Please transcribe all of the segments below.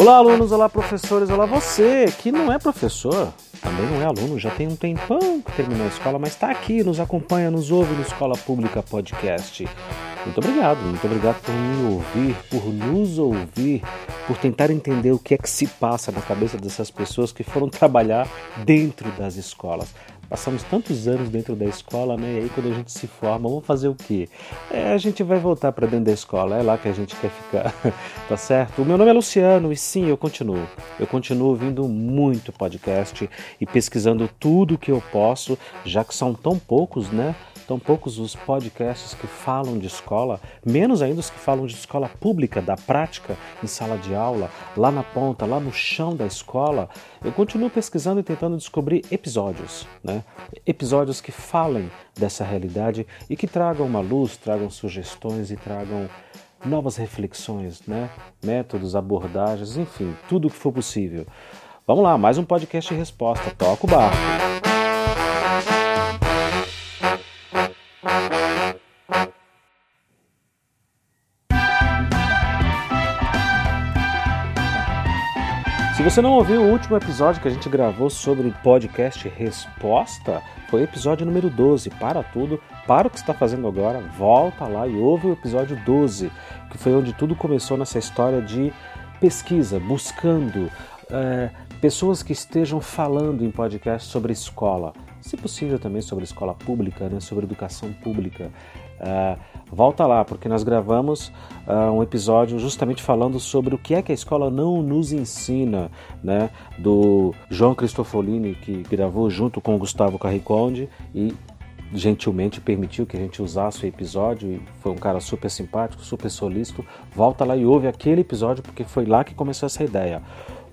Olá, alunos, olá, professores, olá, você que não é professor, também não é aluno, já tem um tempão que terminou a escola, mas está aqui, nos acompanha, nos ouve no Escola Pública Podcast. Muito obrigado, muito obrigado por me ouvir, por nos ouvir, por tentar entender o que é que se passa na cabeça dessas pessoas que foram trabalhar dentro das escolas. Passamos tantos anos dentro da escola, né? E aí quando a gente se forma, vamos fazer o quê? É, a gente vai voltar para dentro da escola, é lá que a gente quer ficar, tá certo? O meu nome é Luciano e sim, eu continuo. Eu continuo ouvindo muito podcast e pesquisando tudo que eu posso, já que são tão poucos, né? Tão poucos os podcasts que falam de escola, menos ainda os que falam de escola pública, da prática, em sala de aula, lá na ponta, lá no chão da escola. Eu continuo pesquisando e tentando descobrir episódios, né? Episódios que falem dessa realidade e que tragam uma luz, tragam sugestões e tragam novas reflexões, né? Métodos, abordagens, enfim, tudo o que for possível. Vamos lá, mais um podcast de resposta. Toca o barco. Se você não ouviu o último episódio que a gente gravou sobre podcast Resposta, foi o episódio número 12. Para tudo, para o que está fazendo agora, volta lá e ouve o episódio 12, que foi onde tudo começou nessa história de pesquisa, buscando é, pessoas que estejam falando em podcast sobre escola, se possível também sobre escola pública, né, sobre educação pública. Uh, volta lá, porque nós gravamos uh, um episódio justamente falando sobre o que é que a escola não nos ensina, né? Do João Cristofolini, que gravou junto com o Gustavo Carriconde e gentilmente permitiu que a gente usasse o episódio e foi um cara super simpático, super solícito. Volta lá e ouve aquele episódio porque foi lá que começou essa ideia.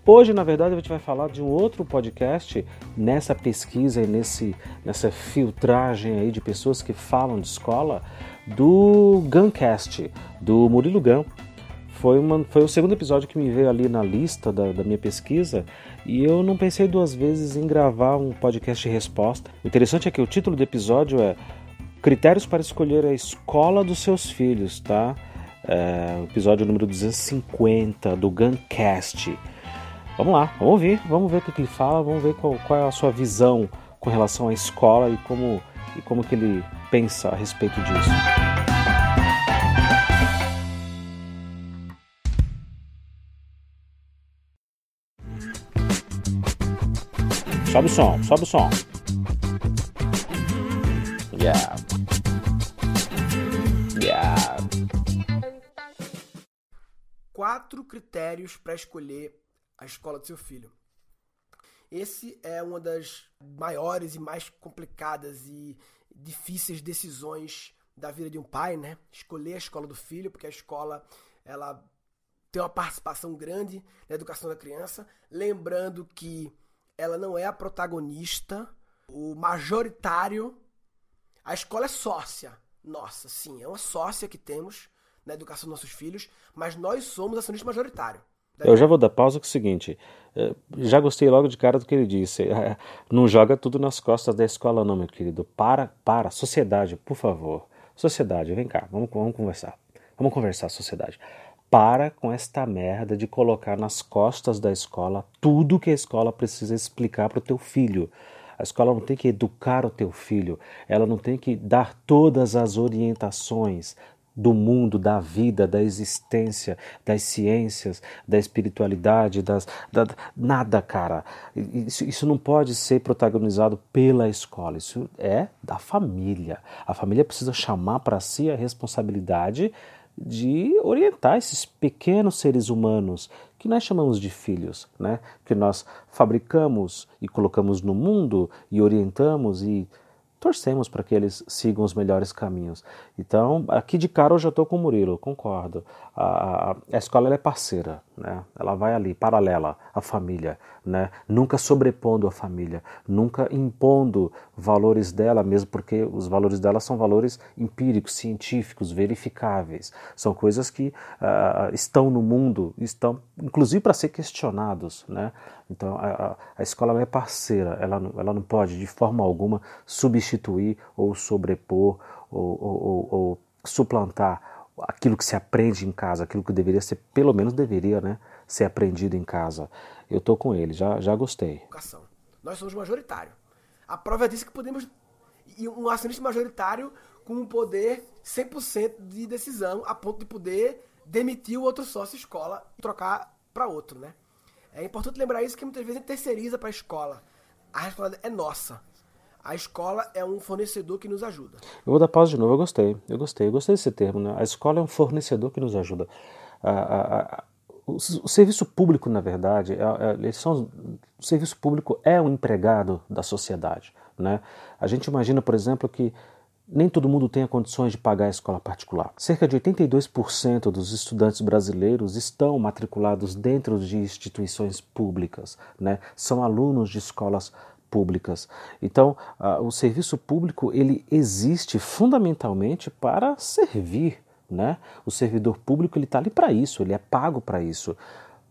Hoje, na verdade, a gente vai falar de um outro podcast nessa pesquisa e nesse, nessa filtragem aí de pessoas que falam de escola do Guncast, do Murilo Gun. Foi, uma, foi o segundo episódio que me veio ali na lista da, da minha pesquisa e eu não pensei duas vezes em gravar um podcast de resposta. O interessante é que o título do episódio é Critérios para escolher a escola dos seus filhos, tá? É, episódio número 250 do Guncast. Vamos lá, vamos ouvir, vamos ver o que ele fala, vamos ver qual, qual é a sua visão com relação à escola e como, e como que ele pensa a respeito disso. Sobe o som, sobe o som. Yeah. Yeah. Quatro critérios para escolher a escola do seu filho. Esse é uma das maiores e mais complicadas e difíceis decisões da vida de um pai, né? Escolher a escola do filho, porque a escola ela tem uma participação grande na educação da criança, lembrando que ela não é a protagonista, o majoritário. A escola é sócia. Nossa, sim, é uma sócia que temos na educação dos nossos filhos, mas nós somos acionista majoritário. Eu já vou dar pausa com o seguinte. Eh, já gostei logo de cara do que ele disse. Eh, não joga tudo nas costas da escola, não, meu querido. Para, para. Sociedade, por favor. Sociedade, vem cá, vamos, vamos conversar. Vamos conversar, sociedade. Para com esta merda de colocar nas costas da escola tudo que a escola precisa explicar para o teu filho. A escola não tem que educar o teu filho, ela não tem que dar todas as orientações, do mundo, da vida, da existência, das ciências, da espiritualidade, das, da, nada, cara. Isso, isso não pode ser protagonizado pela escola, isso é da família. A família precisa chamar para si a responsabilidade de orientar esses pequenos seres humanos que nós chamamos de filhos, né? Que nós fabricamos e colocamos no mundo e orientamos e torcemos para que eles sigam os melhores caminhos. Então, aqui de cara eu já estou com o Murilo, concordo. A, a, a escola é parceira, né? ela vai ali, paralela à família, né? nunca sobrepondo a família, nunca impondo valores dela, mesmo porque os valores dela são valores empíricos, científicos, verificáveis. São coisas que uh, estão no mundo, estão inclusive para ser questionados. Né? Então, a, a escola é parceira, ela não, ela não pode de forma alguma substituir ou sobrepor ou, ou, ou, ou suplantar aquilo que se aprende em casa, aquilo que deveria ser, pelo menos deveria, né, ser aprendido em casa. Eu tô com ele, já, já gostei. Nós somos majoritário. A prova disso que podemos e um acionista majoritário com um poder 100% de decisão, a ponto de poder demitir o outro sócio escola e trocar para outro, né? É importante lembrar isso que muitas vezes a gente terceiriza para a escola. A responsabilidade é nossa. A escola é um fornecedor que nos ajuda. Eu vou dar pausa de novo, eu gostei, eu gostei, eu gostei desse termo, né? A escola é um fornecedor que nos ajuda. A, a, a, o, o, serviço público, na verdade, é, é, são, o serviço público é um empregado da sociedade, né? A gente imagina, por exemplo, que nem todo mundo tem condições de pagar a escola particular. Cerca de 82% dos estudantes brasileiros estão matriculados dentro de instituições públicas, né? são alunos de escolas públicas. Então, uh, o serviço público ele existe fundamentalmente para servir. Né? O servidor público ele está ali para isso, ele é pago para isso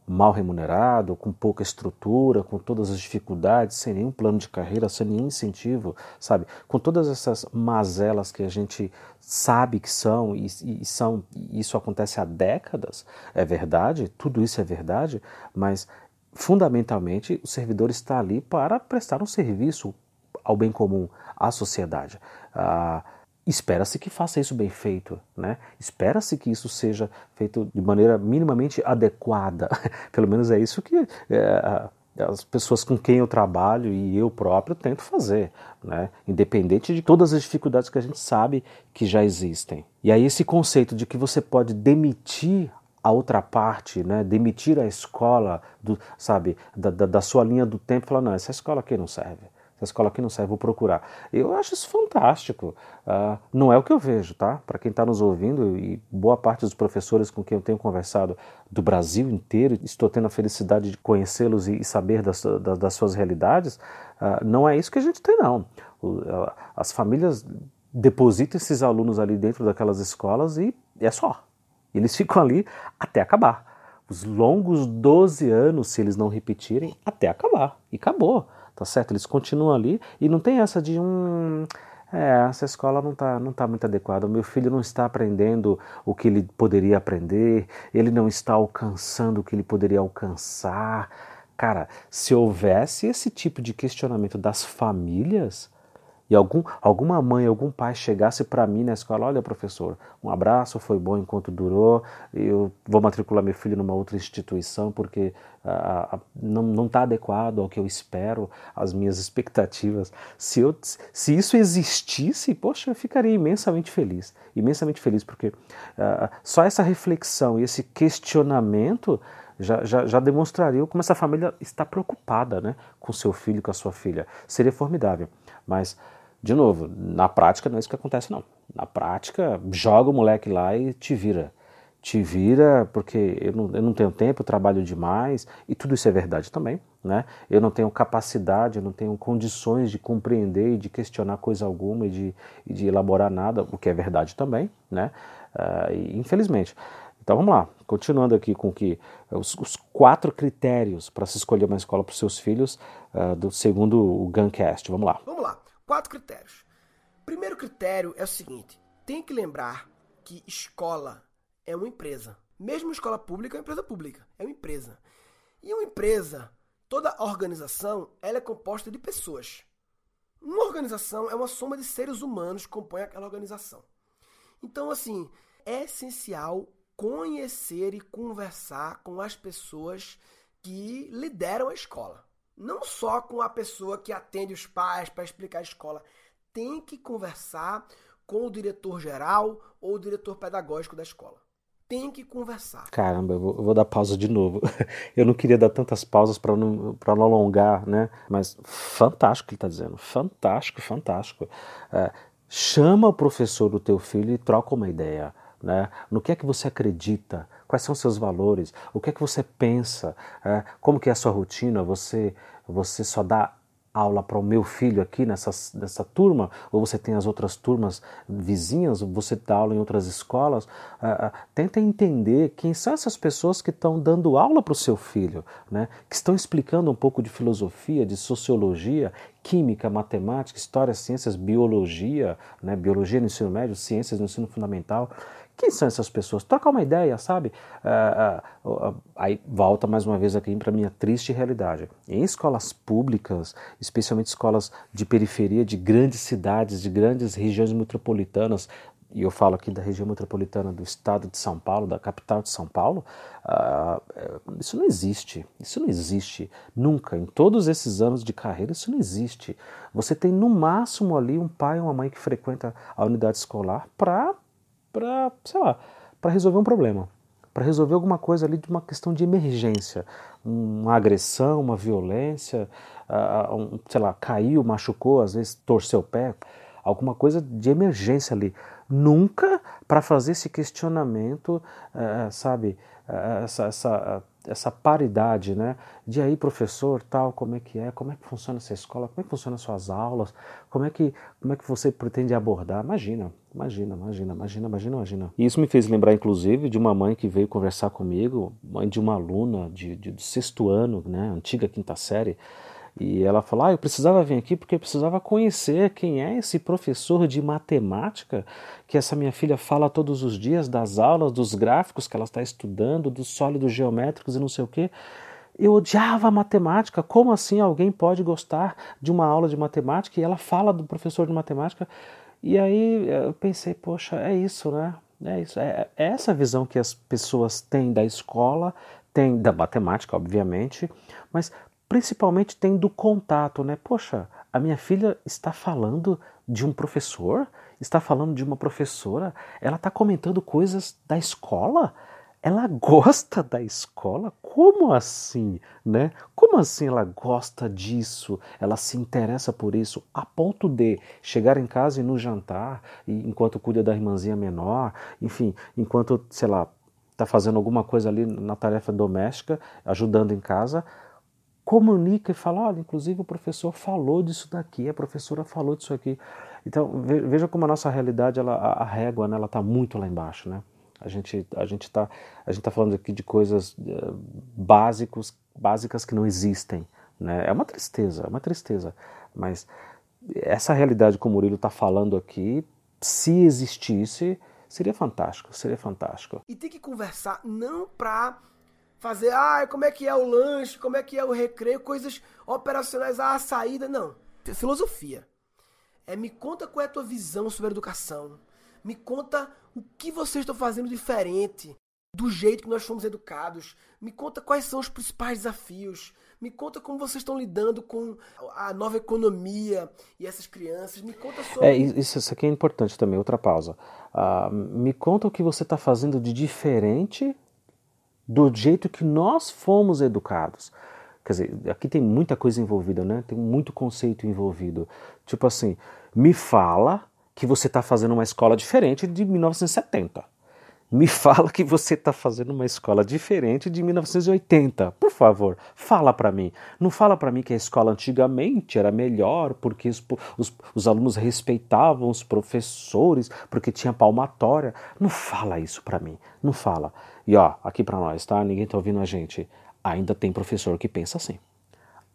mal remunerado, com pouca estrutura, com todas as dificuldades, sem nenhum plano de carreira, sem nenhum incentivo, sabe? Com todas essas mazelas que a gente sabe que são e, e são e isso acontece há décadas, é verdade, tudo isso é verdade, mas fundamentalmente o servidor está ali para prestar um serviço ao bem comum, à sociedade. Ah, Espera-se que faça isso bem feito, né? Espera-se que isso seja feito de maneira minimamente adequada. Pelo menos é isso que é, as pessoas com quem eu trabalho e eu próprio tento fazer, né? Independente de todas as dificuldades que a gente sabe que já existem. E aí esse conceito de que você pode demitir a outra parte, né? Demitir a escola, do, sabe, da, da, da sua linha do tempo, falar não, essa escola aqui não serve essa escola aqui não serve, vou procurar. Eu acho isso fantástico. Uh, não é o que eu vejo, tá? Para quem está nos ouvindo, e boa parte dos professores com quem eu tenho conversado do Brasil inteiro, estou tendo a felicidade de conhecê-los e, saber das, das, das suas realidades, uh, não é isso que a gente tem, não. O, uh, as famílias depositam esses alunos ali dentro daquelas escolas e é só. Eles ficam ali até acabar. Os longos 12 anos, se eles não repetirem, até acabar. E acabou tá certo? Eles continuam ali e não tem essa de um. É, essa escola não está não tá muito adequada. O meu filho não está aprendendo o que ele poderia aprender, ele não está alcançando o que ele poderia alcançar. Cara, se houvesse esse tipo de questionamento das famílias, e algum, alguma mãe, algum pai chegasse para mim na escola, olha professor, um abraço, foi bom enquanto durou, eu vou matricular meu filho numa outra instituição porque ah, não está adequado ao que eu espero, às minhas expectativas. Se, eu, se isso existisse, poxa, eu ficaria imensamente feliz, imensamente feliz, porque ah, só essa reflexão e esse questionamento já, já, já demonstraria como essa família está preocupada né, com seu filho, com a sua filha. Seria formidável. Mas, de novo, na prática não é isso que acontece, não. Na prática, joga o moleque lá e te vira. Te vira porque eu não, eu não tenho tempo, eu trabalho demais, e tudo isso é verdade também. Né? Eu não tenho capacidade, eu não tenho condições de compreender e de questionar coisa alguma e de, e de elaborar nada, o que é verdade também. Né? Uh, e, infelizmente. Então vamos lá, continuando aqui com que os, os quatro critérios para se escolher uma escola para os seus filhos, uh, do segundo o Guncast. Vamos lá. Vamos lá, quatro critérios. Primeiro critério é o seguinte: tem que lembrar que escola é uma empresa. Mesmo escola pública é uma empresa pública, é uma empresa. E uma empresa, toda organização, ela é composta de pessoas. Uma organização é uma soma de seres humanos que compõem aquela organização. Então, assim, é essencial conhecer e conversar com as pessoas que lideram a escola. Não só com a pessoa que atende os pais para explicar a escola. Tem que conversar com o diretor geral ou o diretor pedagógico da escola. Tem que conversar. Caramba, eu vou, eu vou dar pausa de novo. Eu não queria dar tantas pausas para não, não alongar, né? Mas fantástico ele está dizendo. Fantástico, fantástico. É, chama o professor do teu filho e troca uma ideia né? no que é que você acredita, quais são seus valores, o que é que você pensa, é, como que é a sua rotina, você, você só dá aula para o meu filho aqui nessa, nessa turma, ou você tem as outras turmas vizinhas, você dá aula em outras escolas, uh, uh, tenta entender quem são essas pessoas que estão dando aula para o seu filho, né? que estão explicando um pouco de filosofia, de sociologia, química, matemática, história, ciências, biologia, né? biologia no ensino médio, ciências no ensino fundamental, Quem são essas pessoas? Trocar uma ideia, sabe? Uh, uh, uh, aí volta mais uma vez aqui para minha triste realidade. Em escolas públicas, especialmente escolas de periferia, de grandes cidades, de grandes regiões metropolitanas, e eu falo aqui da região metropolitana do estado de São Paulo, da capital de São Paulo, uh, isso não existe. Isso não existe. Nunca. Em todos esses anos de carreira, isso não existe. Você tem no máximo ali um pai ou uma mãe que frequenta a unidade escolar para, sei lá, para resolver um problema. Para resolver alguma coisa ali de uma questão de emergência, uma agressão, uma violência, uh, um, sei lá, caiu, machucou, às vezes torceu o pé, alguma coisa de emergência ali nunca para fazer esse questionamento, uh, sabe, uh, essa, essa, essa paridade, né? De aí, professor, tal, como é que é, como é que funciona essa escola, como é que funcionam suas aulas, como é que, como é que você pretende abordar? Imagina, imagina, imagina, imagina, imagina, imagina. E isso me fez lembrar, inclusive, de uma mãe que veio conversar comigo, mãe de uma aluna de, de, de sexto ano, né, antiga quinta série, e ela falou: ah, eu precisava vir aqui porque eu precisava conhecer quem é esse professor de matemática que essa minha filha fala todos os dias das aulas, dos gráficos que ela está estudando, dos sólidos geométricos e não sei o quê. Eu odiava matemática. Como assim alguém pode gostar de uma aula de matemática? E ela fala do professor de matemática. E aí eu pensei, poxa, é isso, né? É isso. É, é essa visão que as pessoas têm da escola, têm da matemática, obviamente, mas principalmente tendo contato, né? Poxa, a minha filha está falando de um professor, está falando de uma professora, ela está comentando coisas da escola, ela gosta da escola? Como assim, né? Como assim ela gosta disso? Ela se interessa por isso a ponto de chegar em casa e no jantar, e enquanto cuida da irmãzinha menor, enfim, enquanto, sei lá, está fazendo alguma coisa ali na tarefa doméstica, ajudando em casa, comunica e fala, olha, inclusive o professor falou disso daqui, a professora falou disso aqui. Então, veja como a nossa realidade, ela, a régua, né, ela está muito lá embaixo, né? A gente a gente está a gente tá falando aqui de coisas uh, básicos, básicas que não existem, né? É uma tristeza, é uma tristeza, mas essa realidade que o Murilo está falando aqui, se existisse, seria fantástico, seria fantástico. E tem que conversar não para fazer, ah, como é que é o lanche, como é que é o recreio, coisas operacionais, ah, a saída. Não. Filosofia. É me conta qual é a tua visão sobre a educação. Me conta o que vocês estão fazendo diferente do jeito que nós fomos educados. Me conta quais são os principais desafios. Me conta como vocês estão lidando com a nova economia e essas crianças. Me conta sobre. É, isso, isso aqui é importante também, outra pausa. Uh, me conta o que você está fazendo de diferente do jeito que nós fomos educados. Quer dizer, aqui tem muita coisa envolvida, né? Tem muito conceito envolvido. Tipo assim, me fala que você está fazendo uma escola diferente de 1970 me fala que você está fazendo uma escola diferente de 1980. Por favor, fala para mim. Não fala para mim que a escola antigamente era melhor porque os, os, os, alunos respeitavam os professores, porque tinha palmatória. Não fala isso para mim. Não fala. E ó, aqui para nós, tá? Ninguém tá ouvindo a gente. Ainda tem professor que pensa assim.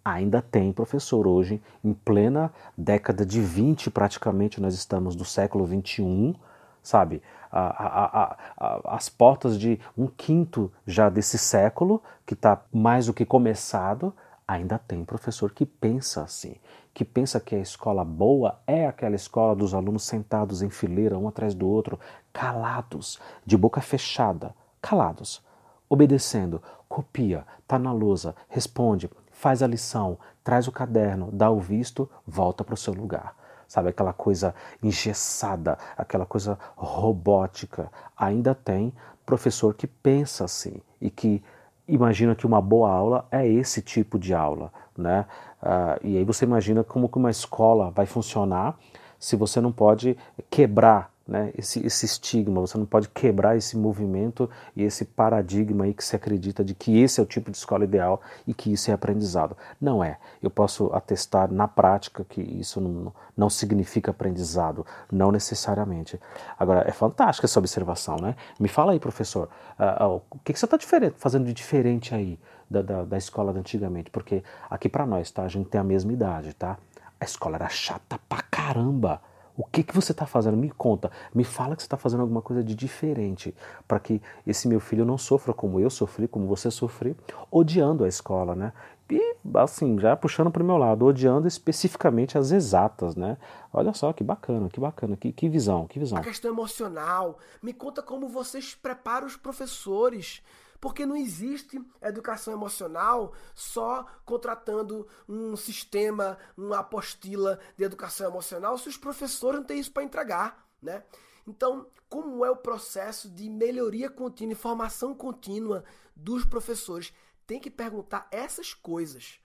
Ainda tem professor hoje, em plena década de 20, praticamente, nós estamos no século 21, sabe? A, a, a, as portas de um quinto já desse século, que está mais do que começado, ainda tem professor que pensa assim, que pensa que a escola boa é aquela escola dos alunos sentados em fileira, um atrás do outro, calados, de boca fechada, calados, obedecendo, copia, tá na lousa, responde, faz a lição, traz o caderno, dá o visto, volta para o seu lugar sabe? Aquela coisa engessada, aquela coisa robótica. Ainda tem professor que pensa assim e que imagina que uma boa aula é esse tipo de aula, né? Uh, e aí você imagina como que uma escola vai funcionar se você não pode quebrar né, esse, esse estigma, você não pode quebrar esse movimento e esse paradigma aí que se acredita de que esse é o tipo de escola ideal e que isso é aprendizado. Não é. Eu posso atestar na prática que isso não, não significa aprendizado, não necessariamente. Agora, é fantástica essa observação, né? Me fala aí, professor, uh, uh, o que, que você está fazendo de diferente aí da, da, da escola de antigamente? Porque aqui para nós, tá? A gente tem a mesma idade, tá? A escola era chata pra caramba O que, que você está fazendo? Me conta, me fala que você está fazendo alguma coisa de diferente para que esse meu filho não sofra como eu sofri, como você sofreu, odiando a escola, né? E assim, já puxando para o meu lado, odiando especificamente as exatas, né? Olha só que bacana, que bacana, que, que visão, que visão. A questão emocional, me conta como vocês preparam os professores porque não existe educação emocional só contratando um sistema, uma apostila de educação emocional se os professores não têm isso para entregar, né? Então, como é o processo de melhoria contínua e formação contínua dos professores? Tem que perguntar essas coisas.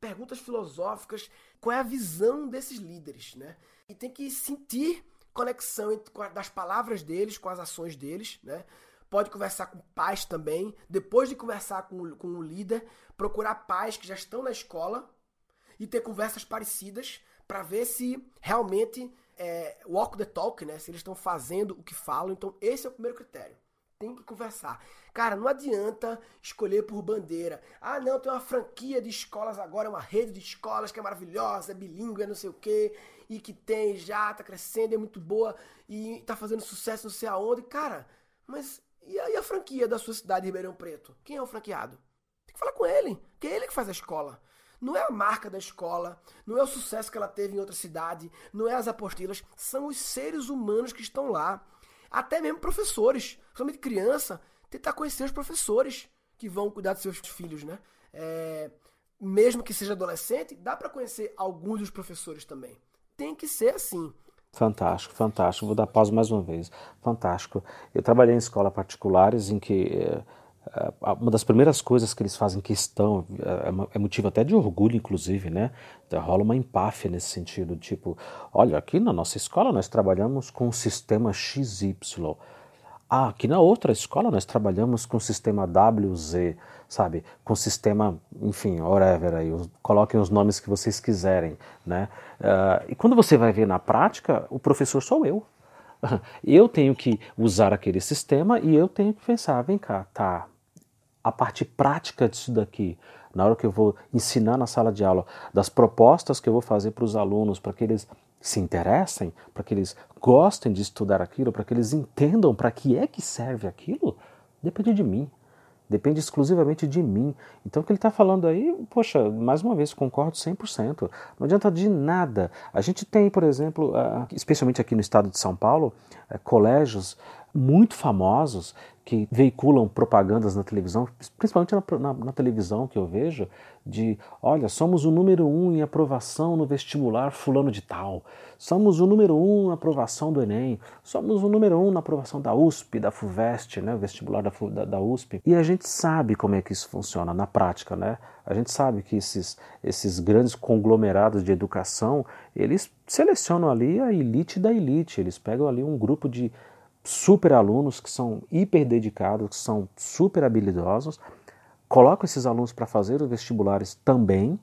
Perguntas filosóficas, qual é a visão desses líderes, né? E tem que sentir conexão das palavras deles com as ações deles, né? Pode conversar com pais também. Depois de conversar com, com o líder, procurar pais que já estão na escola e ter conversas parecidas para ver se realmente é, walk the talk, né? Se eles estão fazendo o que falam. Então, esse é o primeiro critério. Tem que conversar. Cara, não adianta escolher por bandeira. Ah, não, tem uma franquia de escolas agora, uma rede de escolas que é maravilhosa, é bilíngue, é não sei o quê, e que tem já, tá crescendo, é muito boa, e tá fazendo sucesso não sei aonde. Cara, mas franquia da sua cidade de Ribeirão Preto? Quem é o franqueado? Tem que falar com ele, que é ele que faz a escola. Não é a marca da escola, não é o sucesso que ela teve em outra cidade, não é as apostilas, são os seres humanos que estão lá. Até mesmo professores, principalmente criança, tentar conhecer os professores que vão cuidar dos seus filhos, né? É, mesmo que seja adolescente, dá para conhecer alguns dos professores também. Tem que ser assim. Fantástico, fantástico. Vou dar pausa mais uma vez. Fantástico. Eu trabalhei em escolas particulares em que eh, uma das primeiras coisas que eles fazem questão, é, é motivo até de orgulho, inclusive, né? Então, rola uma empáfia nesse sentido, tipo, olha, aqui na nossa escola nós trabalhamos com o sistema XY. Ah, aqui na outra escola nós trabalhamos com o sistema WZ, sabe? Com sistema, enfim, whatever aí, coloquem os nomes que vocês quiserem, né? Uh, e quando você vai ver na prática, o professor sou eu. Eu tenho que usar aquele sistema e eu tenho que pensar, vem cá, tá, a parte prática disso daqui, na hora que eu vou ensinar na sala de aula, das propostas que eu vou fazer para os alunos, para que eles se interessem, para que eles gostem de estudar aquilo, para que eles entendam para que é que serve aquilo, depende de mim. Depende exclusivamente de mim. Então o que ele está falando aí, poxa, mais uma vez, concordo 100%. Não adianta de nada. A gente tem, por exemplo, especialmente aqui no estado de São Paulo, eh, colégios muito famosos que veiculam propagandas na televisão, principalmente na, na, na, televisão que eu vejo, de olha, somos o número um em aprovação no vestibular fulano de tal, somos o número um na aprovação do Enem, somos o número um na aprovação da USP, da FUVEST, né, o vestibular da, da, da USP. E a gente sabe como é que isso funciona na prática, né? A gente sabe que esses, esses grandes conglomerados de educação, eles selecionam ali a elite da elite, eles pegam ali um grupo de super alunos que são hiper dedicados, que são super habilidosos, colocam esses alunos para fazer os vestibulares também,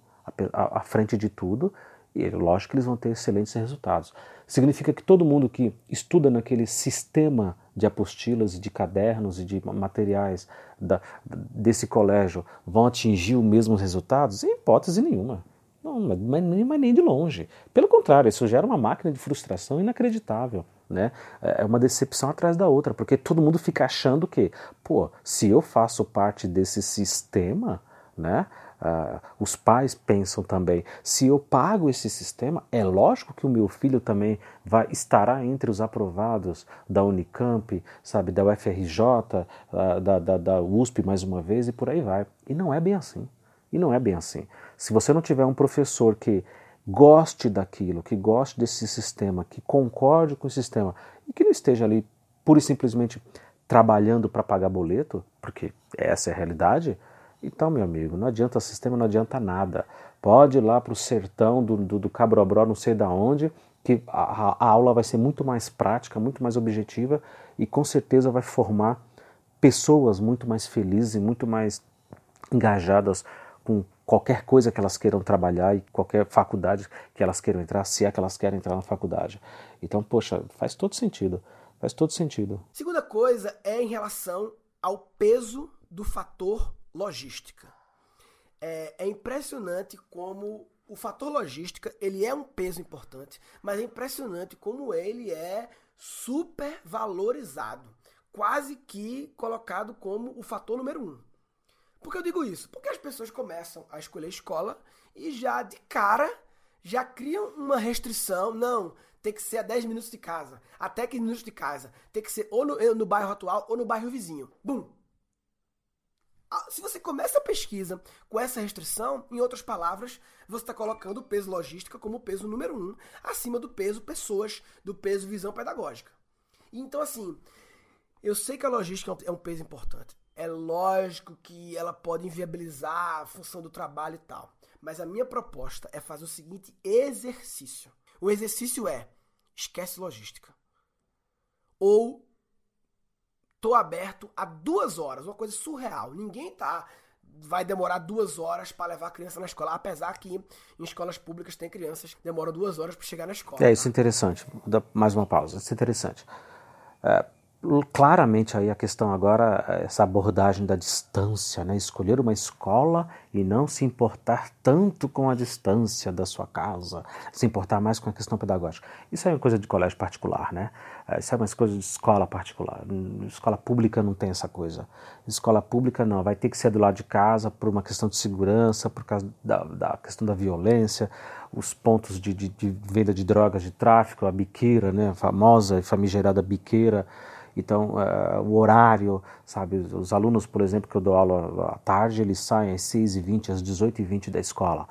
à, frente de tudo, e lógico que eles vão ter excelentes resultados. Significa que todo mundo que estuda naquele sistema de apostilas de cadernos e de materiais da, desse colégio vão atingir os mesmos resultados? Em hipótese nenhuma. Não, mas mas nem de longe. Pelo contrário, isso gera uma máquina de frustração inacreditável. Né? É, é uma decepção atrás da outra, porque todo mundo fica achando que, pô, se eu faço parte desse sistema, né? Uh, os pais pensam também, se eu pago esse sistema, é lógico que o meu filho também vai estará entre os aprovados da Unicamp, sabe, da UFRJ, uh, ah, da, da, da USP mais uma vez e por aí vai. E não é bem assim. E não é bem assim. Se você não tiver um professor que goste daquilo, que goste desse sistema, que concorde com o sistema e que não esteja ali pura e simplesmente trabalhando para pagar boleto, porque essa é a realidade, então, meu amigo, não adianta sistema, não adianta nada. Pode ir lá para o sertão do, do, do Cabrobró, não sei da onde, que a, a aula vai ser muito mais prática, muito mais objetiva e com certeza vai formar pessoas muito mais felizes e muito mais engajadas com qualquer coisa que elas queiram trabalhar e qualquer faculdade que elas queiram entrar, se é que elas querem entrar na faculdade. Então, poxa, faz todo sentido. Faz todo sentido. Segunda coisa é em relação ao peso do fator logística. É, é impressionante como o fator logística, ele é um peso importante, mas é impressionante como ele é super valorizado, quase que colocado como o fator número um. Por que eu digo isso? Porque as pessoas começam a escolher escola e já de cara já criam uma restrição. Não, tem que ser a 10 minutos de casa, até 15 minutos de casa. Tem que ser ou no, no bairro atual ou no bairro vizinho. Bum! Ah, se você começa a pesquisa com essa restrição, em outras palavras, você está colocando o peso logística como o peso número um, acima do peso pessoas, do peso visão pedagógica. Então, assim, eu sei que a logística é um peso importante. É lógico que ela pode inviabilizar a função do trabalho e tal. Mas a minha proposta é fazer o seguinte exercício. O exercício é: esquece logística. Ou tô aberto a duas horas, uma coisa surreal. Ninguém tá vai demorar duas horas para levar a criança na escola, apesar que em escolas públicas tem crianças que demoram duas horas para chegar na escola. É isso é interessante. Dar mais uma pausa. Isso é interessante. É, claramente aí a questão agora, essa abordagem da distância, né? escolher uma escola e não se importar tanto com a distância da sua casa, se importar mais com a questão pedagógica. Isso é uma coisa de colégio particular, né? É, isso é uma coisa de escola particular. Escola pública não tem essa coisa. Escola pública não, vai ter que ser do lado de casa por uma questão de segurança, por causa da, da questão da violência, os pontos de, de, de venda de drogas, de tráfico, a biqueira, né? a famosa e famigerada biqueira, então, uh, o horário, sabe, os alunos, por exemplo, que eu dou aula à tarde, eles saem às 6h20, às 18h20 da escola.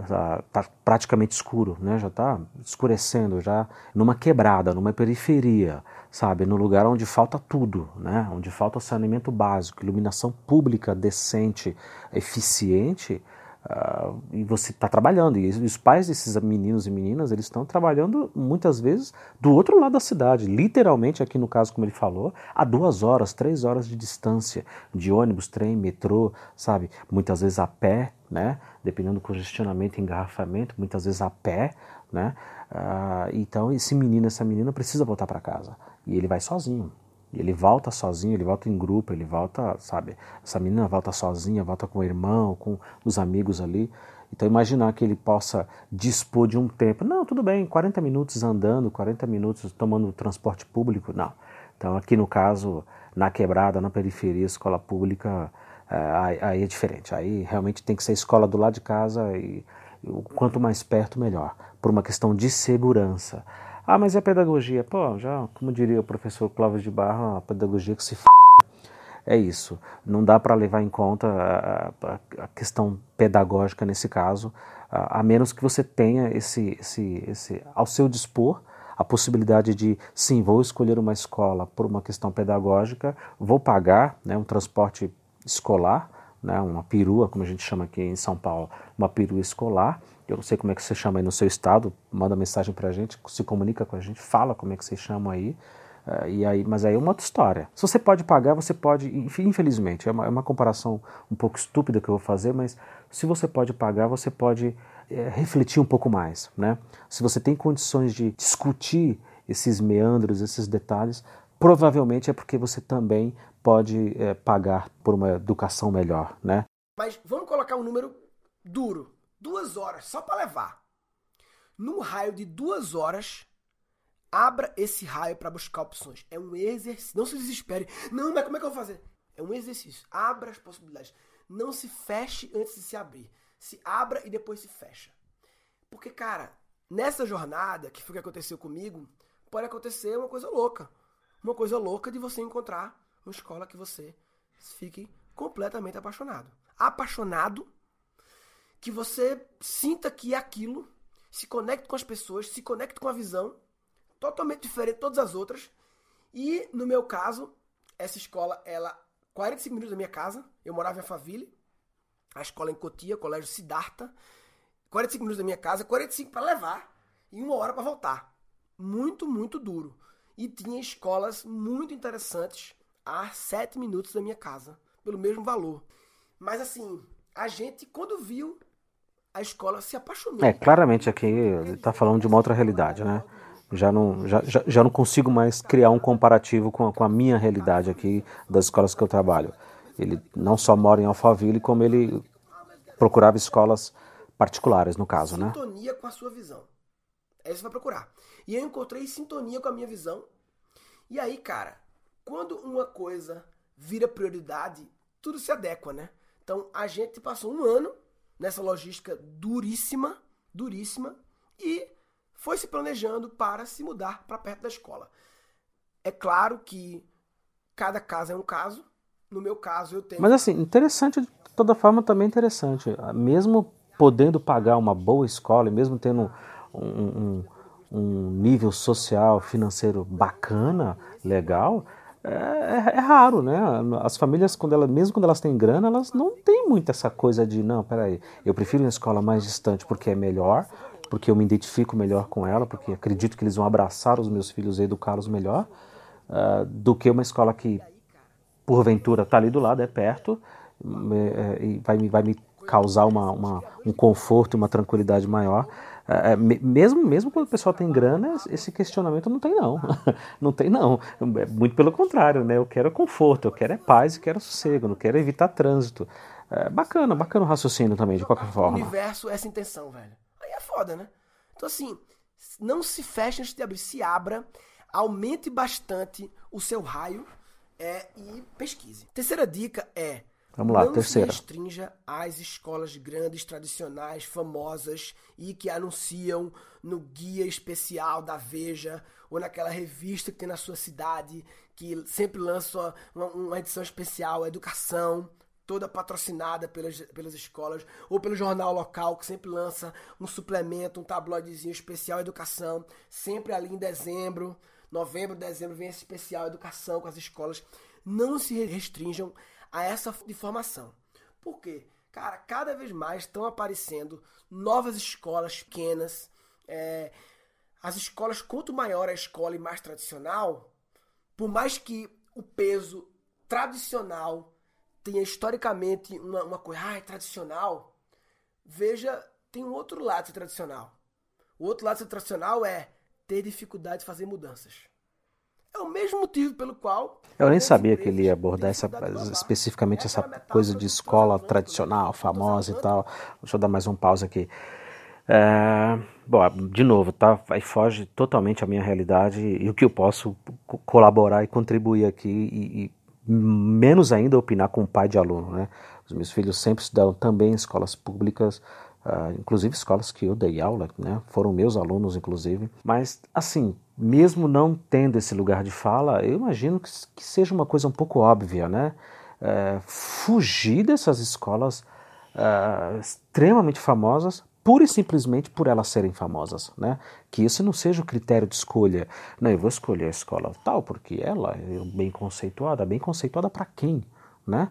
Está tá praticamente escuro, né? já está escurecendo, já numa quebrada, numa periferia, sabe, no lugar onde falta tudo, né? onde falta saneamento básico, iluminação pública decente, eficiente, Uh, e você está trabalhando. E os pais desses meninos e meninas, eles estão trabalhando muitas vezes do outro lado da cidade, literalmente aqui no caso, como ele falou, a duas horas, três horas de distância, de ônibus, trem, metrô, sabe? Muitas vezes a pé, né? Dependendo do congestionamento engarrafamento, muitas vezes a pé, né? Uh, então esse menino, essa menina precisa voltar para casa. E ele vai sozinho. Ele volta sozinho, ele volta em grupo, ele volta, sabe? Essa menina volta sozinha, volta com o irmão, com os amigos ali. Então imaginar que ele possa dispor de um tempo. Não, tudo bem, 40 minutos andando, 40 minutos tomando transporte público, não. Então aqui no caso, na quebrada, na periferia, escola pública, é, aí é diferente. Aí realmente tem que ser escola do lado de casa e quanto mais perto, melhor. Por uma questão de segurança. Ah, mas é a pedagogia? Pô, já, como diria o professor Clóvis de Barro, a pedagogia que se f... É isso. Não dá para levar em conta a, a, a, questão pedagógica nesse caso, a, a, menos que você tenha esse, esse, esse, ao seu dispor a possibilidade de, sim, vou escolher uma escola por uma questão pedagógica, vou pagar né, um transporte escolar, né, uma perua, como a gente chama aqui em São Paulo, uma perua escolar, eu não sei como é que você chama aí no seu estado, manda mensagem para a gente, se comunica com a gente, fala como é que vocês chamam aí. Uh, e aí, mas aí é uma outra história. Se você pode pagar, você pode, infelizmente, é uma, é uma comparação um pouco estúpida que eu vou fazer, mas se você pode pagar, você pode é, refletir um pouco mais. Né? Se você tem condições de discutir esses meandros, esses detalhes, provavelmente é porque você também pode é, pagar por uma educação melhor. Né? Mas vamos colocar um número duro duas horas só para levar. Num raio de duas horas, abra esse raio para buscar opções. É um exercício. Não se desespere. Não, mas como é que eu vou fazer? É um exercício. Abra as possibilidades. Não se feche antes de se abrir. Se abra e depois se fecha. Porque, cara, nessa jornada, que foi o que aconteceu comigo, pode acontecer uma coisa louca. Uma coisa louca de você encontrar uma escola que você fique completamente apaixonado. Apaixonado que você sinta que é aquilo, se conecte com as pessoas, se conecte com a visão, totalmente diferente de todas as outras. E no meu caso, essa escola, ela 45 minutos da minha casa, eu morava em Alphaville, a escola em Cotia, colégio Siddhartha, 45 minutos da minha casa, 45 para levar e uma hora para voltar. Muito, muito duro. E tinha escolas muito interessantes a 7 minutos da minha casa, pelo mesmo valor. Mas assim, a gente, quando viu a escola se apaixonou. É, claramente aqui está falando de uma outra realidade, né? Já não, já, já, não consigo mais criar um comparativo com a, com a minha realidade aqui das escolas que eu trabalho. Ele não só mora em Alphaville, como ele procurava escolas particulares, no caso, sintonia né? Sintonia com a sua visão. É isso que vai procurar. E eu encontrei sintonia com a minha visão. E aí, cara, quando uma coisa vira prioridade, tudo se adequa, né? Então a gente passou um ano nessa logística duríssima, duríssima, e foi se planejando para se mudar para perto da escola. É claro que cada caso é um caso. No meu caso, eu tenho. Mas assim, interessante, de toda forma, também interessante. Mesmo podendo pagar uma boa escola e mesmo tendo um, um, um nível social, financeiro bacana, legal, é, é, é, raro, né? As famílias, quando elas, mesmo quando elas têm grana, elas não têm muito essa coisa de, não, peraí, eu prefiro uma escola mais distante porque é melhor, porque eu me identifico melhor com ela, porque acredito que eles vão abraçar os meus filhos e educá-los melhor, uh, do que uma escola que, porventura, está ali do lado, é perto, é, e vai, vai me causar uma, uma, um conforto, uma tranquilidade maior. É, é mesmo, mesmo quando o pessoal tem grana, esse questionamento não tem não. não tem não. É muito pelo contrário, né? Eu quero conforto, eu quero é paz e quero sossego, não quero evitar trânsito. É bacana, bacana o raciocínio também, de qualquer forma. O universo é essa intenção, velho. Aí é foda, né? Então assim, não se feche antes de abrir, se abra, aumente bastante o seu raio é, e pesquise. Terceira dica é Vamos lá, não terceira. se restrinja às escolas grandes, tradicionais, famosas e que anunciam no guia especial da Veja ou naquela revista que tem na sua cidade, que sempre lança uma, uma edição especial, educação, toda patrocinada pelas, pelas escolas, ou pelo jornal local, que sempre lança um suplemento, um tabloidezinho especial educação, sempre ali em dezembro, novembro, dezembro vem esse especial educação com as escolas. Não se restringam a essa informação. Por quê? Cara, cada vez mais estão aparecendo novas escolas pequenas. É, as escolas, quanto maior a escola e mais tradicional, por mais que o peso tradicional tenha historicamente uma, uma coisa, ah, é tradicional, veja, tem um outro lado tradicional. O outro lado tradicional é ter dificuldade de fazer mudanças. É o mesmo motivo pelo qual. Eu nem sabia que ele ia abordar essa, especificamente essa coisa de escola tradicional, famosa e tal. Deixa eu dar mais um pausa aqui. É, bom, de novo, tá? Aí foge totalmente a minha realidade e o que eu posso colaborar e contribuir aqui e, e menos ainda opinar com o pai de aluno, né? Os meus filhos sempre estudaram também em escolas públicas, uh, inclusive escolas que eu dei aula, né? Foram meus alunos, inclusive. Mas, assim, mesmo não tendo esse lugar de fala, eu imagino que, que seja uma coisa um pouco óbvia, né? Uh, fugir dessas escolas uh, extremamente famosas pura e simplesmente por elas serem famosas, né? Que isso não seja o critério de escolha. Não, eu vou escolher a escola tal porque ela é bem conceituada. Bem conceituada para quem, né?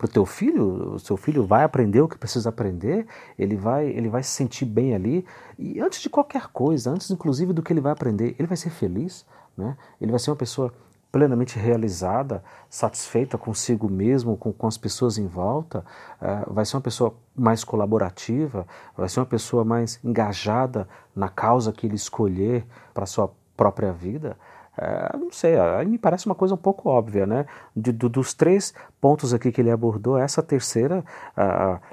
Para o teu filho, o seu filho vai aprender o que precisa aprender, ele vai, ele vai se sentir bem ali. E antes de qualquer coisa, antes inclusive do que ele vai aprender, ele vai ser feliz, né? ele vai ser uma pessoa plenamente realizada, satisfeita consigo mesmo, com, com as pessoas em volta, uh, vai ser uma pessoa mais colaborativa, vai ser uma pessoa mais engajada na causa que ele escolher para sua própria vida. É, não sei, aí me parece uma coisa um pouco óbvia, né? De, do, dos três pontos aqui que ele abordou, essa terceira,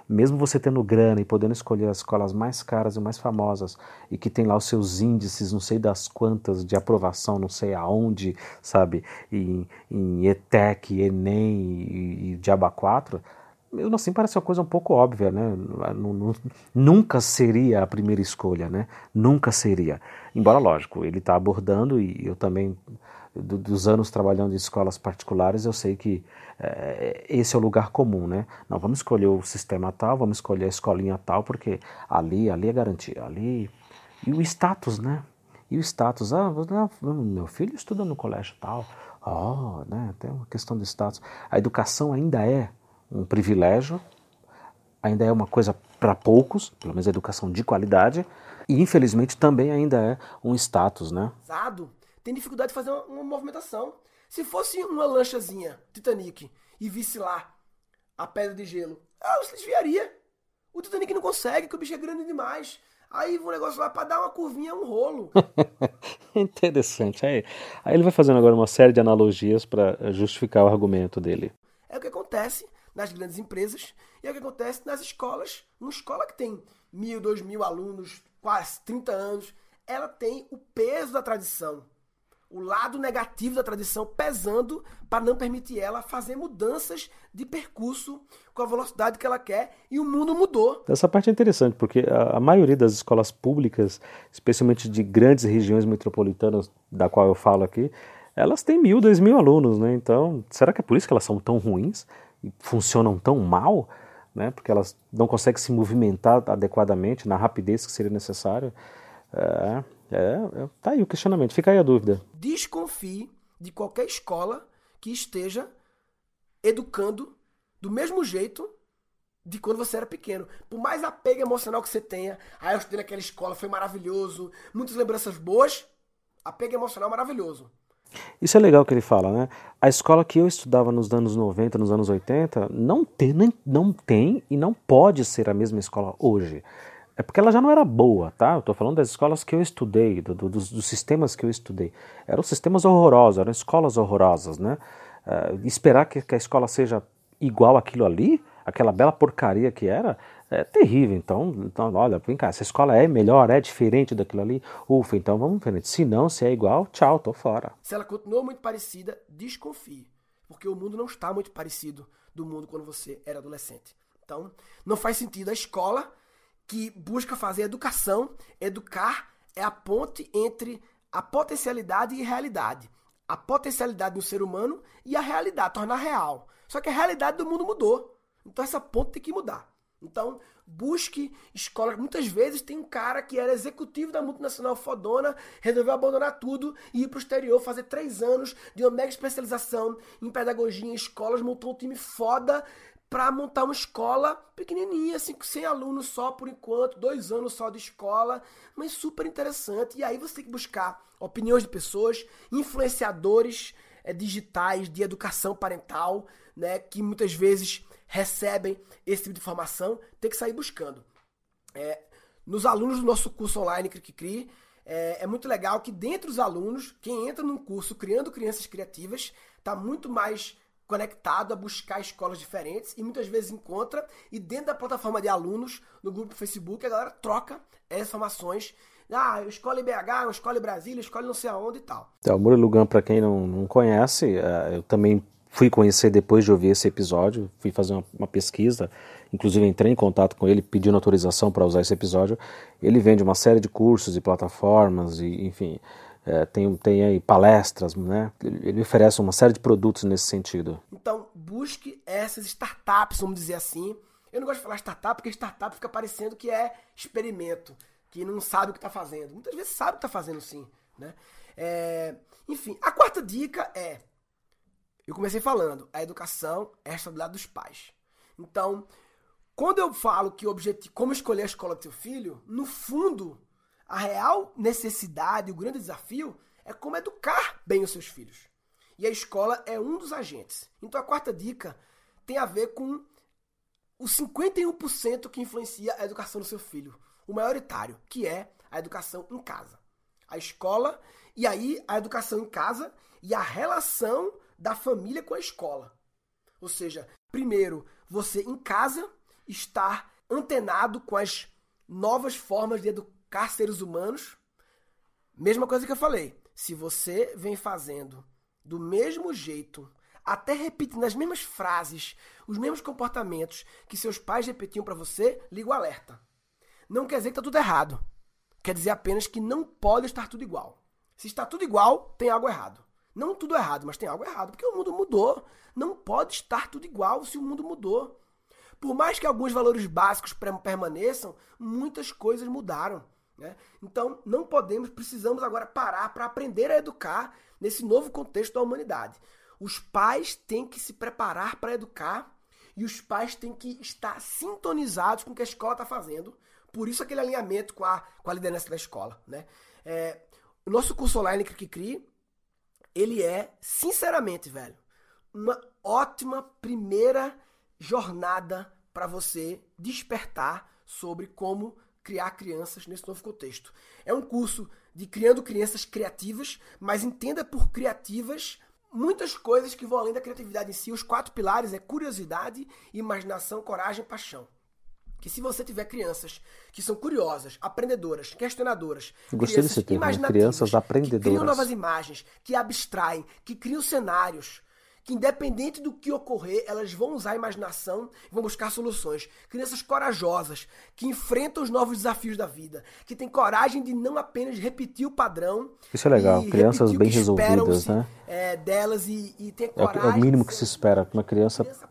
mesmo você tendo grana e podendo escolher as escolas mais caras e mais famosas e que tem lá os seus índices, não sei das quantas, de aprovação, não sei aonde, sabe, em, em ETEC, ENEM e, e Diaba 4, mesmo assim parece uma coisa um pouco óbvia, né? Nunca seria a primeira escolha, né? Nunca seria. Embora, lógico, ele está abordando, e eu também, do, dos anos trabalhando em escolas particulares, eu sei que é, esse é o lugar comum, né? Não, vamos escolher o sistema tal, vamos escolher a escolinha tal, porque ali, ali é garantia, ali... E o status, né? E o status, ah, meu filho estuda no colégio tal, oh, né? Tem uma questão de status. A educação ainda é um privilégio, ainda é uma coisa para poucos, pelo menos a educação de qualidade, e infelizmente também ainda é um status, né? Tem dificuldade de fazer uma, uma movimentação. Se fosse uma lanchazinha Titanic e visse lá a pedra de gelo, ah, você desviaria. O Titanic não consegue, que o bicho é grande demais. Aí o negócio lá para dar uma curvinha um rolo. Interessante. Aí, aí ele vai fazendo agora uma série de analogias para justificar o argumento dele. É o que acontece nas grandes empresas e é o que acontece nas escolas. Uma escola que tem mil, dois mil alunos, quase 30 anos, ela tem o peso da tradição o lado negativo da tradição pesando para não permitir ela fazer mudanças de percurso com a velocidade que ela quer e o mundo mudou. Essa parte é interessante porque a, a maioria das escolas públicas, especialmente de grandes regiões metropolitanas, da qual eu falo aqui, elas têm mil, dois mil alunos, né? Então, será que é por isso que elas são tão ruins funcionam tão mal? Né? Porque elas não conseguem se movimentar adequadamente na rapidez que seria necessário. É, é, é, tá aí o questionamento, fica aí a dúvida. Desconfie de qualquer escola que esteja educando do mesmo jeito de quando você era pequeno. Por mais apego emocional que você tenha, aí eu estudei naquela escola, foi maravilhoso, muitas lembranças boas, apego emocional maravilhoso. Isso é legal que ele fala, né? A escola que eu estudava nos anos 90, nos anos 80, não tem, não tem e não pode ser a mesma escola hoje. É porque ela já não era boa, tá? Eu estou falando das escolas que eu estudei, do, do, dos, dos, sistemas que eu estudei. Eram sistemas horrorosos, eram escolas horrorosas, né? Uh, esperar que, que, a escola seja igual aquilo ali, aquela bela porcaria que era, é terrível. Então, então, olha, vem cá, essa escola é melhor, é diferente daquilo ali, ufa, então vamos ver. Se não, se é igual, tchau, tô fora. Se ela continuou muito parecida, desconfie. Porque o mundo não está muito parecido do mundo quando você era adolescente. Então, não faz sentido a escola que busca fazer educação. Educar é a ponte entre a potencialidade e a realidade. A potencialidade do ser humano e a realidade, tornar real. Só que a realidade do mundo mudou. Então essa ponte tem que mudar. Então, busque escolas. Muitas vezes tem um cara que era executivo da multinacional fodona, resolveu abandonar tudo e ir para o exterior fazer três anos de uma mega especialização em pedagogia em escolas, montou um time foda, para montar uma escola pequenininha, assim, 100 alunos só por enquanto, dois anos só de escola, mas super interessante. E aí você tem que buscar opiniões de pessoas, influenciadores é, digitais de educação parental, né, que muitas vezes recebem esse tipo de informação, tem que sair buscando. É, nos alunos do nosso curso online Cri é, é muito legal que dentro dos alunos, quem entra num curso Criando Crianças Criativas, está muito mais conectado a buscar escolas diferentes e muitas vezes encontra e dentro da plataforma de alunos no grupo do Facebook a galera troca essas informações ah, escola em BH, escola em Brasília, escola não sei aonde e tal. Então, o Murilo Gun, para quem não, não conhece, é, eu também fui conhecer depois de ouvir esse episódio, fui fazer uma, uma pesquisa, inclusive entrei em contato com ele, pedindo autorização para usar esse episódio. Ele vende uma série de cursos e plataformas, e enfim, é, tem, tem aí palestras, né? Ele oferece uma série de produtos nesse sentido. Então, busque essas startups, vamos dizer assim. Eu não gosto de falar startup porque startup fica parecendo que é experimento, que não sabe o que está fazendo. Muitas vezes sabe o que está fazendo sim, né? É, enfim, a quarta dica é, eu comecei falando, a educação é a estabilidade dos pais. Então, quando eu falo que objetivo, como escolher a escola do seu filho, no fundo, a real necessidade, o grande desafio é como educar bem os seus filhos. E a escola é um dos agentes. Então a quarta dica tem a ver com o 51% que influencia a educação do seu filho, o maioritário, que é a educação em casa. A escola e aí a educação em casa e a relação da família com a escola. Ou seja, primeiro, você em casa estar antenado com as novas formas de educar seres humanos, mesma coisa que eu falei. Se você vem fazendo do mesmo jeito, até repetindo as mesmas frases, os mesmos comportamentos que seus pais repetiam para você, liga o alerta. Não quer dizer que está tudo errado. Quer dizer apenas que não pode estar tudo igual. Se está tudo igual, tem algo errado. Não tudo errado, mas tem algo errado, porque o mundo mudou. Não pode estar tudo igual se o mundo mudou. Por mais que alguns valores básicos permaneçam, muitas coisas mudaram. Né? Então, não podemos, precisamos agora parar para aprender a educar nesse novo contexto da humanidade. Os pais têm que se preparar para educar e os pais têm que estar sintonizados com o que a escola está fazendo. Por isso, aquele alinhamento com a, com a liderança da escola. Né? É, o nosso curso online que Cri, ele é, sinceramente, velho, uma ótima primeira jornada para você despertar sobre como criar crianças nesse novo contexto. É um curso de criando crianças criativas, mas entenda por criativas muitas coisas que vão além da criatividade em si. Os quatro pilares é curiosidade, imaginação, coragem e paixão. Que se você tiver crianças que são curiosas, aprendedoras, questionadoras, desse termo, né? crianças aprendedoras, que criam novas imagens, que abstraem, que criam cenários, que independente do que ocorrer, elas vão usar a imaginação e vão buscar soluções. Crianças corajosas, que enfrentam os novos desafios da vida, que têm coragem de não apenas repetir o padrão. Isso é legal, crianças bem resolvidas, né? É, delas e, e ter coragem. É o, é mínimo que se espera, que uma criança, criança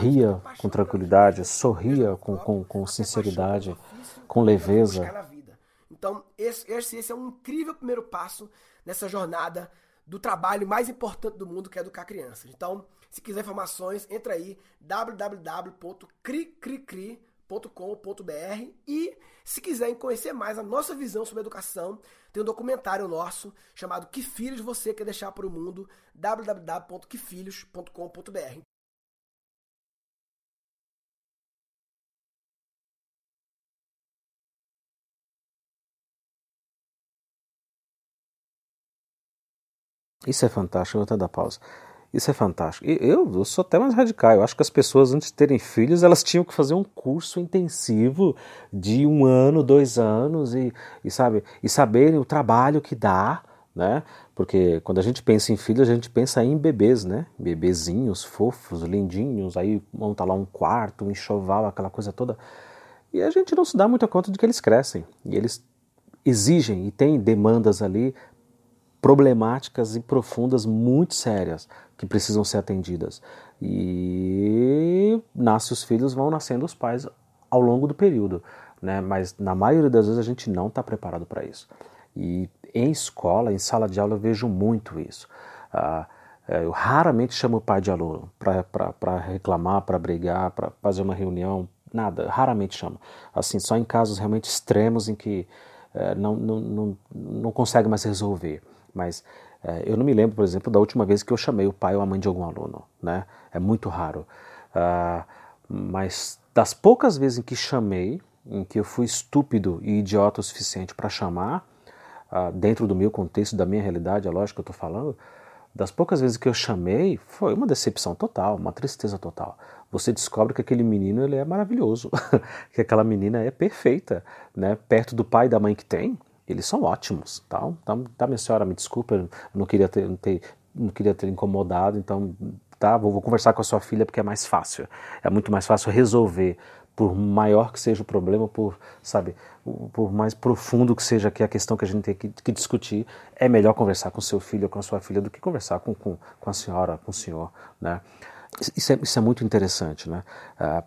ria com tranquilidade, sorria com, com, com sinceridade, com leveza. Então, esse, esse é um incrível primeiro passo nessa jornada do trabalho mais importante do mundo, que é educar crianças. Então, se quiser informações, entra aí www.cricricri.com.br e se quiserem conhecer mais a nossa visão sobre educação, tem um documentário nosso chamado Que Filhos Você Quer Deixar para o Mundo, www.quefilhos.com.br. Isso é fantástico, eu vou até dar pausa. Isso é fantástico. Eu, eu sou até mais radical. Eu acho que as pessoas, antes de terem filhos, elas tinham que fazer um curso intensivo de um ano, dois anos e, e, sabe, e saberem o trabalho que dá, né? Porque quando a gente pensa em filhos, a gente pensa em bebês, né? Bebezinhos fofos, lindinhos, aí monta lá um quarto, um enxoval, aquela coisa toda. E a gente não se dá muita conta de que eles crescem. E eles exigem e têm demandas ali problemáticas e profundas muito sérias que precisam ser atendidas. E nasce os filhos, vão nascendo os pais ao longo do período, né? Mas na maioria das vezes a gente não está preparado para isso. E em escola, em sala de aula, eu vejo muito isso. Ah, é, eu raramente chamo o pai de aluno para reclamar, para brigar, para fazer uma reunião, nada, raramente chamo. Assim, só em casos realmente extremos em que é, não, não, não, não consegue mais resolver. Mas é, eu não me lembro, por exemplo, da última vez que eu chamei o pai ou a mãe de algum aluno. Né? É muito raro. Uh, mas das poucas vezes em que chamei, em que eu fui estúpido e idiota o suficiente para chamar, uh, dentro do meu contexto, da minha realidade, é lógico que eu estou falando, das poucas vezes que eu chamei, foi uma decepção total, uma tristeza total. Você descobre que aquele menino ele é maravilhoso, que aquela menina é perfeita, né? perto do pai e da mãe que tem, eles são ótimos, tá? Então, tá, minha senhora, me desculpa, não queria ter, não, ter, não queria ter incomodado, então, tá, vou, vou, conversar com a sua filha porque é mais fácil, é muito mais fácil resolver, por maior que seja o problema, por, sabe, por mais profundo que seja aqui a questão que a gente tem que, que discutir, é melhor conversar com seu filho ou com a sua filha do que conversar com, com, com a senhora, com o senhor, né? Isso é, isso é muito interessante, né? Uh,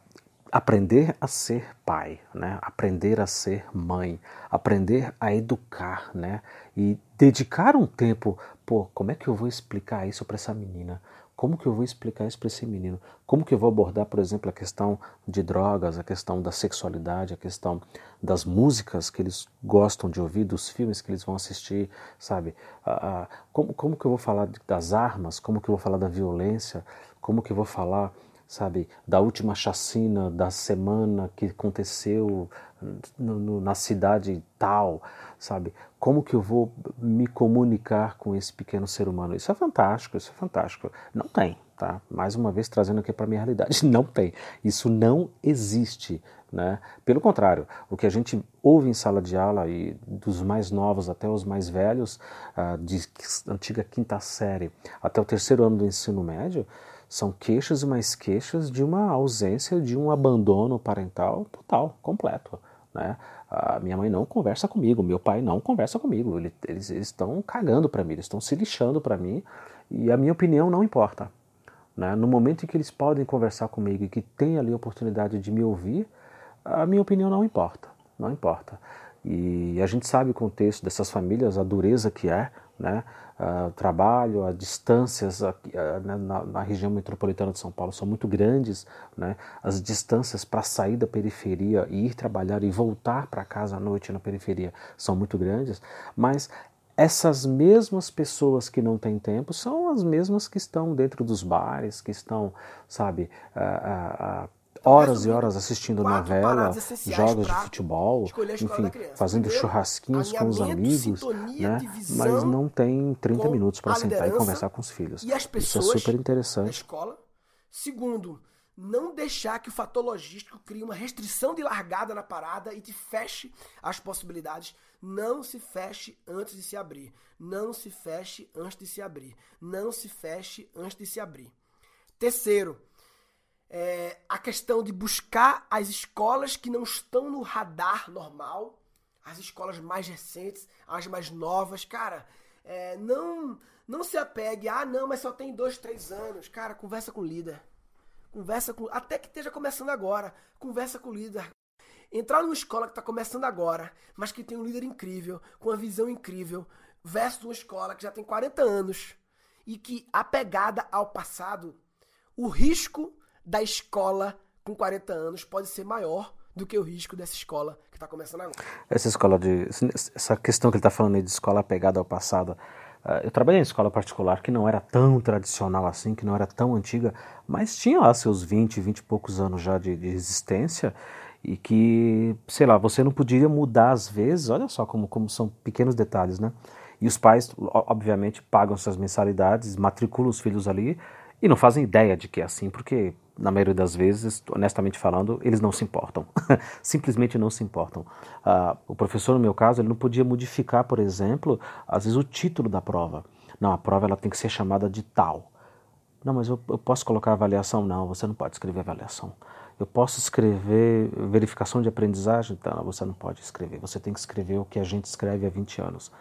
aprender a ser pai, né? aprender a ser mãe, aprender a educar, né? E dedicar um tempo, pô, como é que eu vou explicar isso para essa menina? Como que eu vou explicar isso para esse menino? Como que eu vou abordar, por exemplo, a questão de drogas, a questão da sexualidade, a questão das músicas que eles gostam de ouvir, dos filmes que eles vão assistir, sabe? Ah, como, como que eu vou falar das armas? Como que eu vou falar da violência? Como que eu vou falar sabe, da última chacina da semana que aconteceu no, no, na cidade tal, sabe? Como que eu vou me comunicar com esse pequeno ser humano? Isso é fantástico, isso é fantástico. Não tem, tá? Mais uma vez trazendo aqui para minha realidade, não tem. Isso não existe, né? Pelo contrário, o que a gente ouve em sala de aula e dos mais novos até os mais velhos, uh, de antiga quinta série até o terceiro ano do ensino médio, são queixas e mais queixas de uma ausência, de um abandono parental total, completo. Né? A minha mãe não conversa comigo, meu pai não conversa comigo. Eles, eles estão cagando para mim, eles estão se lixando para mim e a minha opinião não importa. Né? No momento em que eles podem conversar comigo e que tem ali a oportunidade de me ouvir, a minha opinião não importa, não importa. E a gente sabe o contexto dessas famílias, a dureza que é, né? Uh, trabalho, as distâncias aqui, uh, na, na, região metropolitana de São Paulo são muito grandes, né? as distâncias para sair da periferia e ir trabalhar e voltar para casa à noite na periferia são muito grandes, mas essas mesmas pessoas que não têm tempo são as mesmas que estão dentro dos bares, que estão, sabe, uh, horas e horas assistindo novela, jogos de futebol, enfim, fazendo churrasquinhos com os amigos, né? Mas não tem 30 minutos para sentar e conversar com os filhos. E as pessoas Isso é super interessante. escola. Segundo, não deixar que o fator logístico crie uma restrição de largada na parada e te feche as possibilidades. Não se feche antes de se abrir. Não se feche antes de se abrir. Não se feche antes de se abrir. Terceiro, é, a questão de buscar as escolas que não estão no radar normal, as escolas mais recentes, as mais novas. Cara, é, não, não se apegue, ah, não, mas só tem dois, três anos. Cara, conversa com o líder. Conversa com. Até que esteja começando agora. Conversa com o líder. Entrar numa escola que está começando agora, mas que tem um líder incrível, com uma visão incrível, versus uma escola que já tem 40 anos e que, apegada ao passado, o risco da escola com 40 anos pode ser maior do que o risco dessa escola que está começando agora. Essa escola de. Essa questão que ele está falando aí de escola apegada ao passado ah, eu trabalhei em escola particular que não era tão tradicional assim, que não era tão antiga, mas tinha lá seus 20, 20 e poucos anos já de, de existência e que, sei lá, você não podia mudar às vezes, olha só como, como são pequenos detalhes, né? E os pais, obviamente, pagam suas mensalidades, matriculam os filhos ali e não fazem ideia de que é assim, porque na maioria das vezes, honestamente falando, eles não se importam. Simplesmente não se importam. Uh, o professor, no meu caso, ele não podia modificar, por exemplo, às vezes o título da prova. Não, a prova ela tem que ser chamada de tal. Não, mas eu, eu posso colocar avaliação? Não, você não pode escrever avaliação. Eu posso escrever verificação de aprendizagem? Não, você não pode escrever. Você tem que escrever o que a gente escreve há 20 anos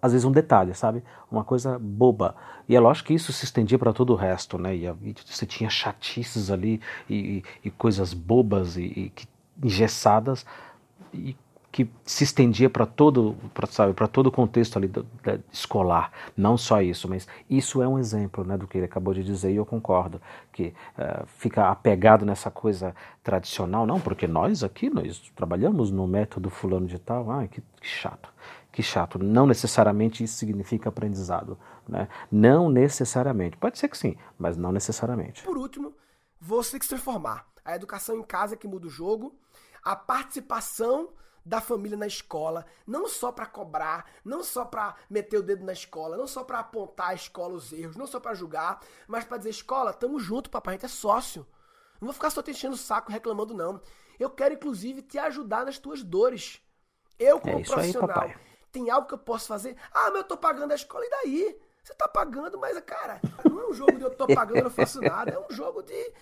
às vezes um detalhe, sabe? Uma coisa boba. E é lógico que isso se estendia para todo o resto, né? E, e você tinha chatices ali e, e, e coisas bobas e, engessadas e que se estendia para todo, pra, sabe, para todo o contexto ali do, do, escolar. Não só isso, mas isso é um exemplo, né, do que ele acabou de dizer e eu concordo que uh, fica apegado nessa coisa tradicional, não, porque nós aqui nós trabalhamos no método fulano de tal, ah, que, que chato. Que chato. Não necessariamente isso significa aprendizado. Né? Não necessariamente. Pode ser que sim, mas não necessariamente. Por último, você tem que se transformar. A educação em casa é que muda o jogo. A participação da família na escola, não só para cobrar, não só para meter o dedo na escola, não só para apontar a escola os erros, não só para julgar, mas para dizer escola, tamo junto, papai, a gente é sócio. Não vou ficar só te enchendo o saco reclamando não. Eu quero inclusive te ajudar nas tuas dores. Eu como é profissional, aí, tem algo que eu posso fazer? Ah, mas eu tô pagando a escola, e daí? Você tá pagando, mas, cara, não é um jogo de eu tô pagando, eu não faço nada. É um jogo de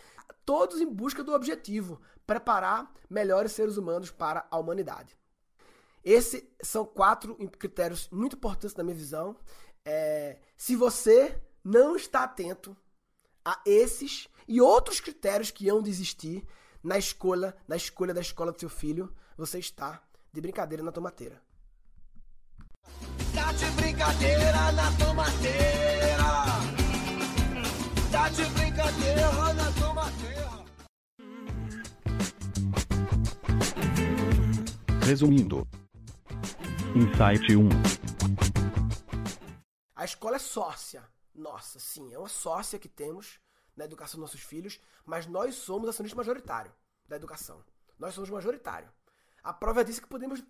todos em busca do objetivo: preparar melhores seres humanos para a humanidade. Esses são quatro critérios muito importantes na minha visão. É, se você não está atento a esses e outros critérios que iam desistir na escolha, na escolha da escola do seu filho, você está de brincadeira na tomateira. Tá de brincadeira na tomateira. Tá de brincadeira na tomateira. Resumindo. Insight 1. A escola é sócia. Nossa, sim, é uma sócia que temos na educação dos nossos filhos, mas nós somos acionista majoritário da educação. Nós somos majoritário. A prova disso é que podemos.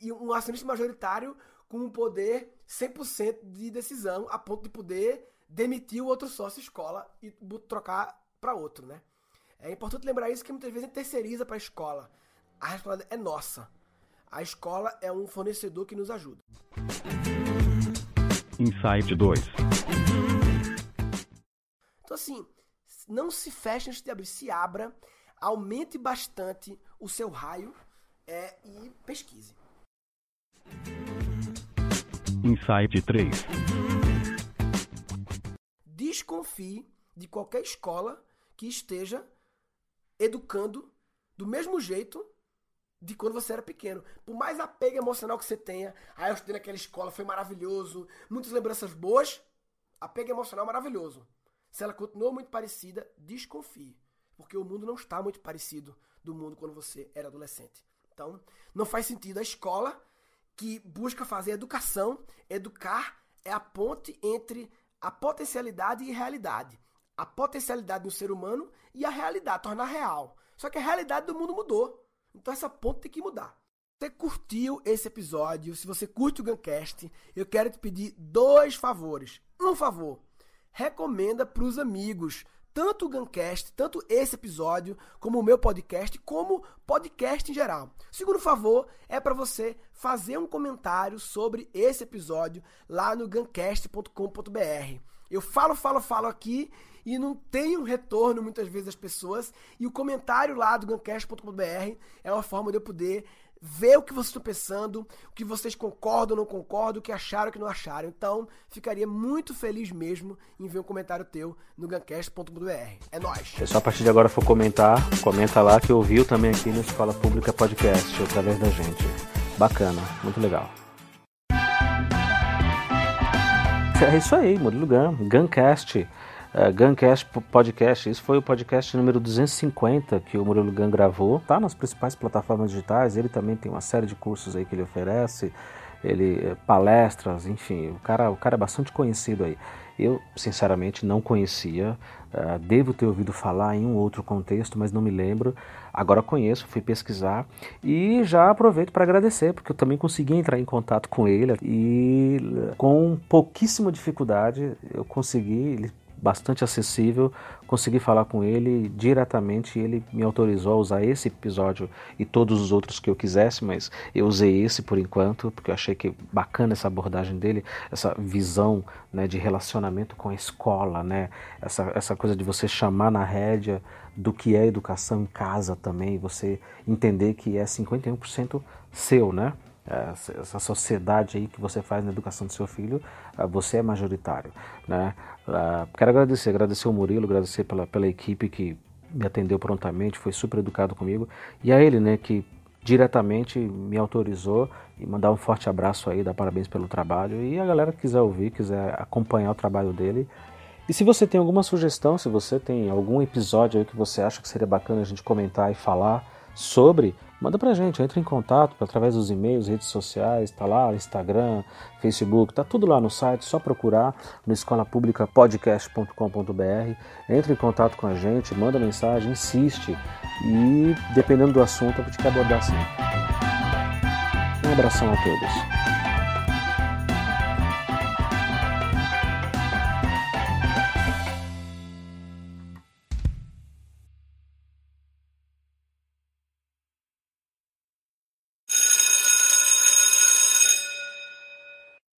E um acionista majoritário com um poder 100% de decisão, a ponto de poder demitir o outro sócio escola e trocar para outro, né? É importante lembrar isso que muitas vezes a gente terceiriza para a escola. A responsabilidade é nossa. A escola é um fornecedor que nos ajuda. Insight 2. Então assim, não se feche antes de abrir, se abra, aumente bastante o seu raio é, e pesquise. Insight 3. Desconfie de qualquer escola que esteja educando do mesmo jeito de quando você era pequeno. Por mais apego emocional que você tenha, ah, eu estudei naquela escola, foi maravilhoso, muitas lembranças boas, apego emocional maravilhoso. Se ela continuou muito parecida, desconfie. Porque o mundo não está muito parecido do mundo quando você era adolescente. Então, não faz sentido a escola que busca fazer educação. Educar é a ponte entre a potencialidade e realidade. A potencialidade do ser humano e a realidade, tornar real. Só que a realidade do mundo mudou. Então essa ponte tem que mudar. Se você curtiu esse episódio, se você curte o Guncast, eu quero te pedir dois favores. Um favor, recomenda para os amigos, tanto o Guncast, tanto esse episódio, como o meu podcast, como podcast em geral. Segundo favor é para você fazer um comentário sobre esse episódio lá no guncast.com.br. Eu falo, falo, falo aqui e não tenho retorno muitas vezes das pessoas. E o comentário lá do guncast.com.br é uma forma de eu poder ver o que vocês estão pensando, o que vocês concordam ou não concordam, o que acharam ou que não acharam. Então, ficaria muito feliz mesmo em ver um comentário teu no gancast.br. É nóis! Se a partir de agora for comentar, comenta lá que ouviu também aqui no Escola Pública Podcast, através da gente. Bacana, muito legal. É isso aí, Murilo Gun, Guncast uh, Guncast Podcast. Isso foi o podcast número 250 que o Murilo Gun gravou. Tá nas principais plataformas digitais. Ele também tem uma série de cursos aí que ele oferece. Ele eh, palestras, enfim, o cara, o cara é bastante conhecido aí. Eu, sinceramente, não conhecia. Uh, devo ter ouvido falar em um outro contexto, mas não me lembro. Agora conheço, fui pesquisar e já aproveito para agradecer, porque eu também consegui entrar em contato com ele e com pouquíssima dificuldade eu consegui. Ele bastante acessível, consegui falar com ele diretamente ele me autorizou a usar esse episódio e todos os outros que eu quisesse, mas eu usei esse por enquanto, porque eu achei que bacana essa abordagem dele, essa visão né, de relacionamento com a escola, né, essa, essa coisa de você chamar na rédea do que é educação em casa também, você entender que é 51% seu, né? essa sociedade aí que você faz na educação do seu filho, ah, você é majoritário, né? Quero agradecer, agradecer o Murilo, agradecer pela, pela equipe que me atendeu prontamente, foi super educado comigo, e a ele, né, que diretamente me autorizou e mandar um forte abraço aí, dar parabéns pelo trabalho, e a galera que quiser ouvir, quiser acompanhar o trabalho dele, e se você tem alguma sugestão, se você tem algum episódio aí que você acha que seria bacana a gente comentar e falar sobre, manda pra gente, entre em contato através dos e-mails, redes sociais, tá lá, Instagram, Facebook, tá tudo lá no site, só procurar no escolapublicapodcast.com.br, entre em contato com a gente, manda mensagem, insiste e dependendo do assunto a gente quer abordar sim. Um abração a todos.